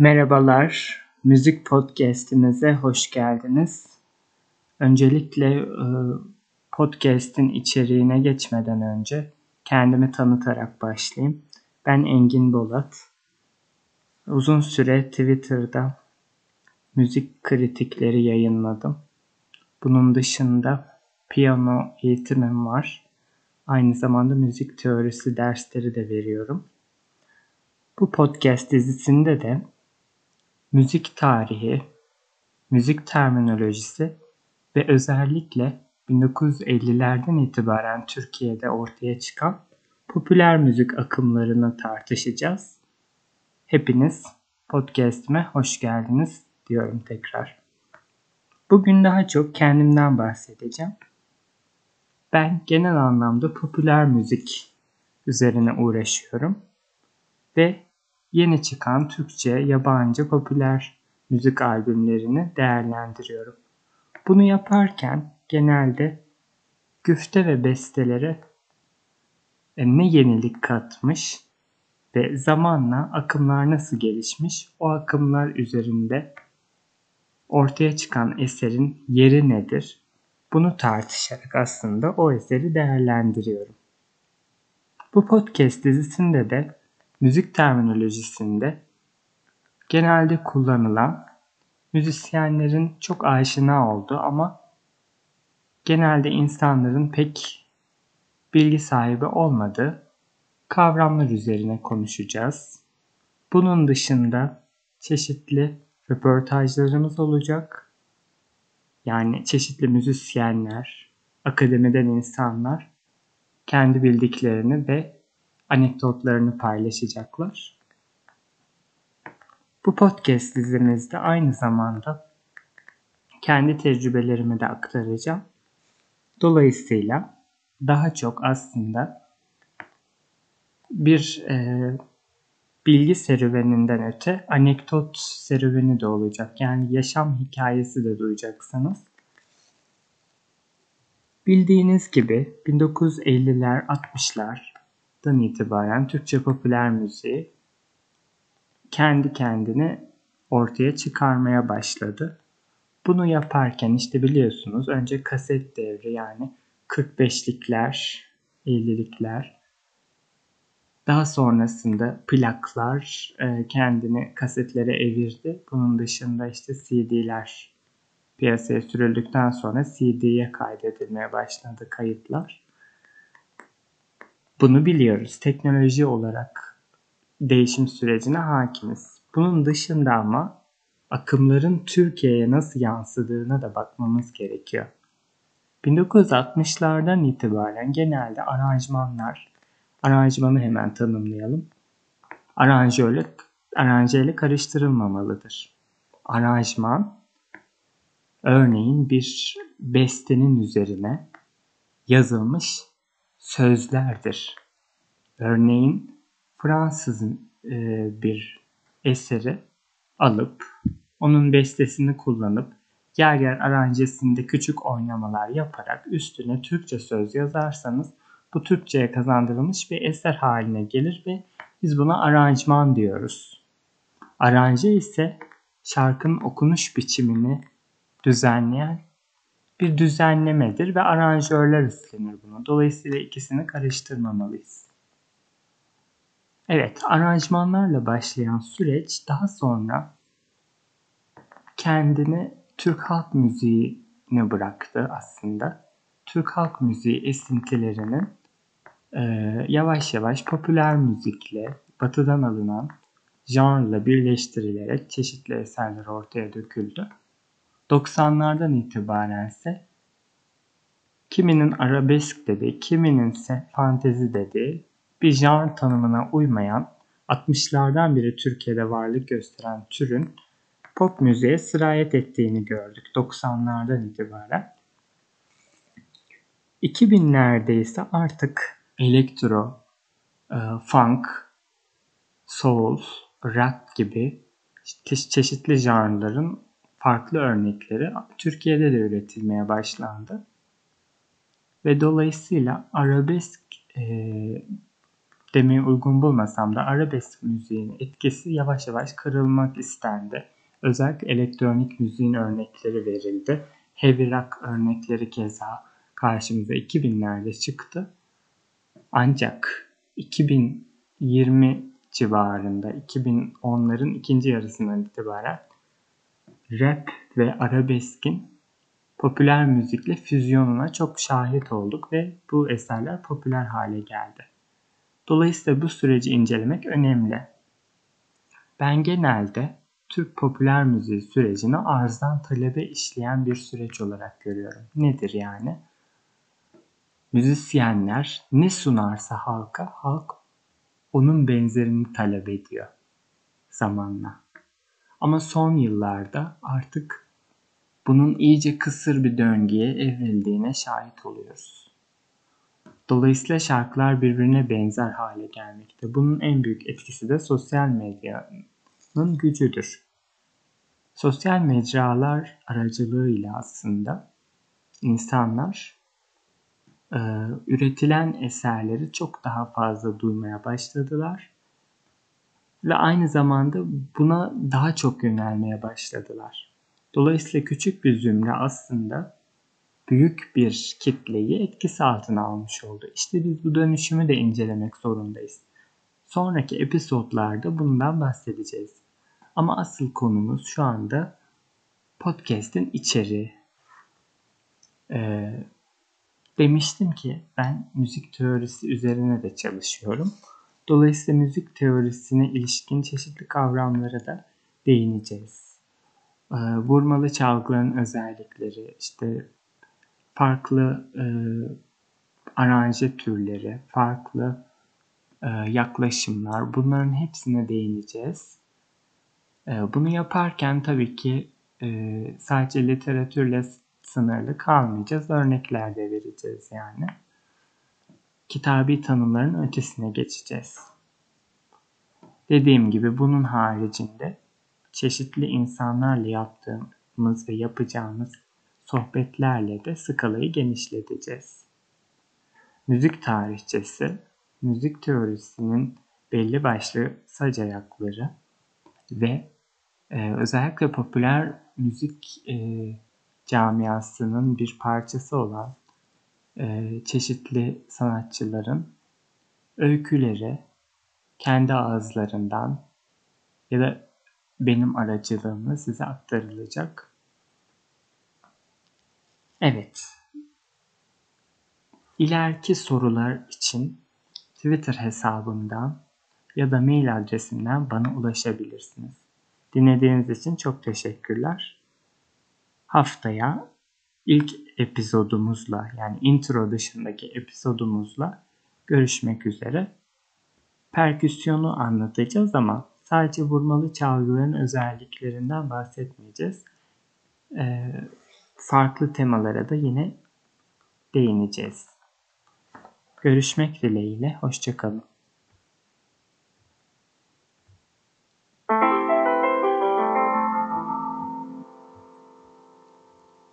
Merhabalar, müzik podcast'imize hoş geldiniz. Öncelikle e, podcast'in içeriğine geçmeden önce kendimi tanıtarak başlayayım. Ben Engin Bolat. Uzun süre Twitter'da müzik kritikleri yayınladım. Bunun dışında piyano eğitimim var. Aynı zamanda müzik teorisi dersleri de veriyorum. Bu podcast dizisinde de müzik tarihi, müzik terminolojisi ve özellikle 1950'lerden itibaren Türkiye'de ortaya çıkan popüler müzik akımlarını tartışacağız. Hepiniz podcast'ime hoş geldiniz diyorum tekrar. Bugün daha çok kendimden bahsedeceğim. Ben genel anlamda popüler müzik üzerine uğraşıyorum ve yeni çıkan Türkçe, yabancı popüler müzik albümlerini değerlendiriyorum. Bunu yaparken genelde güfte ve bestelere e, ne yenilik katmış ve zamanla akımlar nasıl gelişmiş, o akımlar üzerinde ortaya çıkan eserin yeri nedir? Bunu tartışarak aslında o eseri değerlendiriyorum. Bu podcast dizisinde de müzik terminolojisinde genelde kullanılan müzisyenlerin çok aşina olduğu ama genelde insanların pek bilgi sahibi olmadığı kavramlar üzerine konuşacağız. Bunun dışında çeşitli röportajlarımız olacak. Yani çeşitli müzisyenler, akademiden insanlar kendi bildiklerini ve anekdotlarını paylaşacaklar. Bu podcast dizimizde aynı zamanda kendi tecrübelerimi de aktaracağım. Dolayısıyla daha çok aslında bir e, bilgi serüveninden öte anekdot serüveni de olacak. Yani yaşam hikayesi de duyacaksınız. Bildiğiniz gibi 1950'ler 60'lar dan itibaren Türkçe popüler müziği kendi kendini ortaya çıkarmaya başladı. Bunu yaparken işte biliyorsunuz önce kaset devri yani 45'likler, 50'likler daha sonrasında plaklar e, kendini kasetlere evirdi. Bunun dışında işte CD'ler piyasaya sürüldükten sonra CD'ye kaydedilmeye başladı kayıtlar. Bunu biliyoruz. Teknoloji olarak değişim sürecine hakimiz. Bunun dışında ama akımların Türkiye'ye nasıl yansıdığına da bakmamız gerekiyor. 1960'lardan itibaren genelde aranjmanlar, aranjmanı hemen tanımlayalım. Aranjöyle, aranjeyle karıştırılmamalıdır. Aranjman, örneğin bir bestenin üzerine yazılmış sözlerdir. Örneğin Fransızın e, bir eseri alıp onun bestesini kullanıp yer yer aranjesinde küçük oynamalar yaparak üstüne Türkçe söz yazarsanız bu Türkçe'ye kazandırılmış bir eser haline gelir ve biz buna aranjman diyoruz. Aranje ise şarkının okunuş biçimini düzenleyen bir düzenlemedir ve aranjörler üstlenir bunu. Dolayısıyla ikisini karıştırmamalıyız. Evet, aranjmanlarla başlayan süreç daha sonra kendini Türk halk müziğine bıraktı aslında. Türk halk müziği esintilerinin e, yavaş yavaş popüler müzikle, batıdan alınan janrla birleştirilerek çeşitli eserler ortaya döküldü. 90'lardan itibaren ise kiminin arabesk dedi, kiminin ise fantezi dedi, bir janr tanımına uymayan 60'lardan beri Türkiye'de varlık gösteren türün pop müziğe sirayet ettiğini gördük 90'lardan itibaren. 2000'lerde ise artık elektro, e, funk, soul, rock gibi çeşitli janrların farklı örnekleri Türkiye'de de üretilmeye başlandı. Ve dolayısıyla arabesk e, demeyi uygun bulmasam da arabesk müziğin etkisi yavaş yavaş kırılmak istendi. Özellikle elektronik müziğin örnekleri verildi. Heavy rock örnekleri keza karşımıza 2000'lerde çıktı. Ancak 2020 civarında 2010'ların ikinci yarısından itibaren rap ve arabeskin popüler müzikle füzyonuna çok şahit olduk ve bu eserler popüler hale geldi. Dolayısıyla bu süreci incelemek önemli. Ben genelde Türk popüler müziği sürecini arzdan talebe işleyen bir süreç olarak görüyorum. Nedir yani? Müzisyenler ne sunarsa halka, halk onun benzerini talep ediyor zamanla. Ama son yıllarda artık bunun iyice kısır bir döngüye evrildiğine şahit oluyoruz. Dolayısıyla şarkılar birbirine benzer hale gelmekte. Bunun en büyük etkisi de sosyal medyanın gücüdür. Sosyal mecralar aracılığıyla aslında insanlar e, üretilen eserleri çok daha fazla duymaya başladılar ve aynı zamanda buna daha çok yönelmeye başladılar. Dolayısıyla küçük bir zümre aslında büyük bir kitleyi etkisi altına almış oldu. İşte biz bu dönüşümü de incelemek zorundayız. Sonraki episodlarda bundan bahsedeceğiz. Ama asıl konumuz şu anda podcast'in içeriği. Ee, demiştim ki ben müzik teorisi üzerine de çalışıyorum. Dolayısıyla müzik teorisine ilişkin çeşitli kavramlara da değineceğiz. Ee, vurmalı çalgıların özellikleri, işte farklı e, aranje türleri, farklı e, yaklaşımlar bunların hepsine değineceğiz. E, bunu yaparken tabii ki e, sadece literatürle sınırlı kalmayacağız. Örnekler de vereceğiz yani. Kitabi tanımların ötesine geçeceğiz. Dediğim gibi bunun haricinde çeşitli insanlarla yaptığımız ve yapacağımız sohbetlerle de skalayı genişleteceğiz. Müzik tarihçesi, müzik teorisinin belli başlı sac ayakları ve e, özellikle popüler müzik e, camiasının bir parçası olan çeşitli sanatçıların öyküleri kendi ağızlarından ya da benim aracılığımla size aktarılacak. Evet. İleriki sorular için Twitter hesabımdan ya da mail adresimden bana ulaşabilirsiniz. Dinlediğiniz için çok teşekkürler. Haftaya ilk epizodumuzla yani intro dışındaki epizodumuzla görüşmek üzere. Perküsyonu anlatacağız ama sadece vurmalı çalgıların özelliklerinden bahsetmeyeceğiz. Ee, farklı temalara da yine değineceğiz. Görüşmek dileğiyle, hoşçakalın.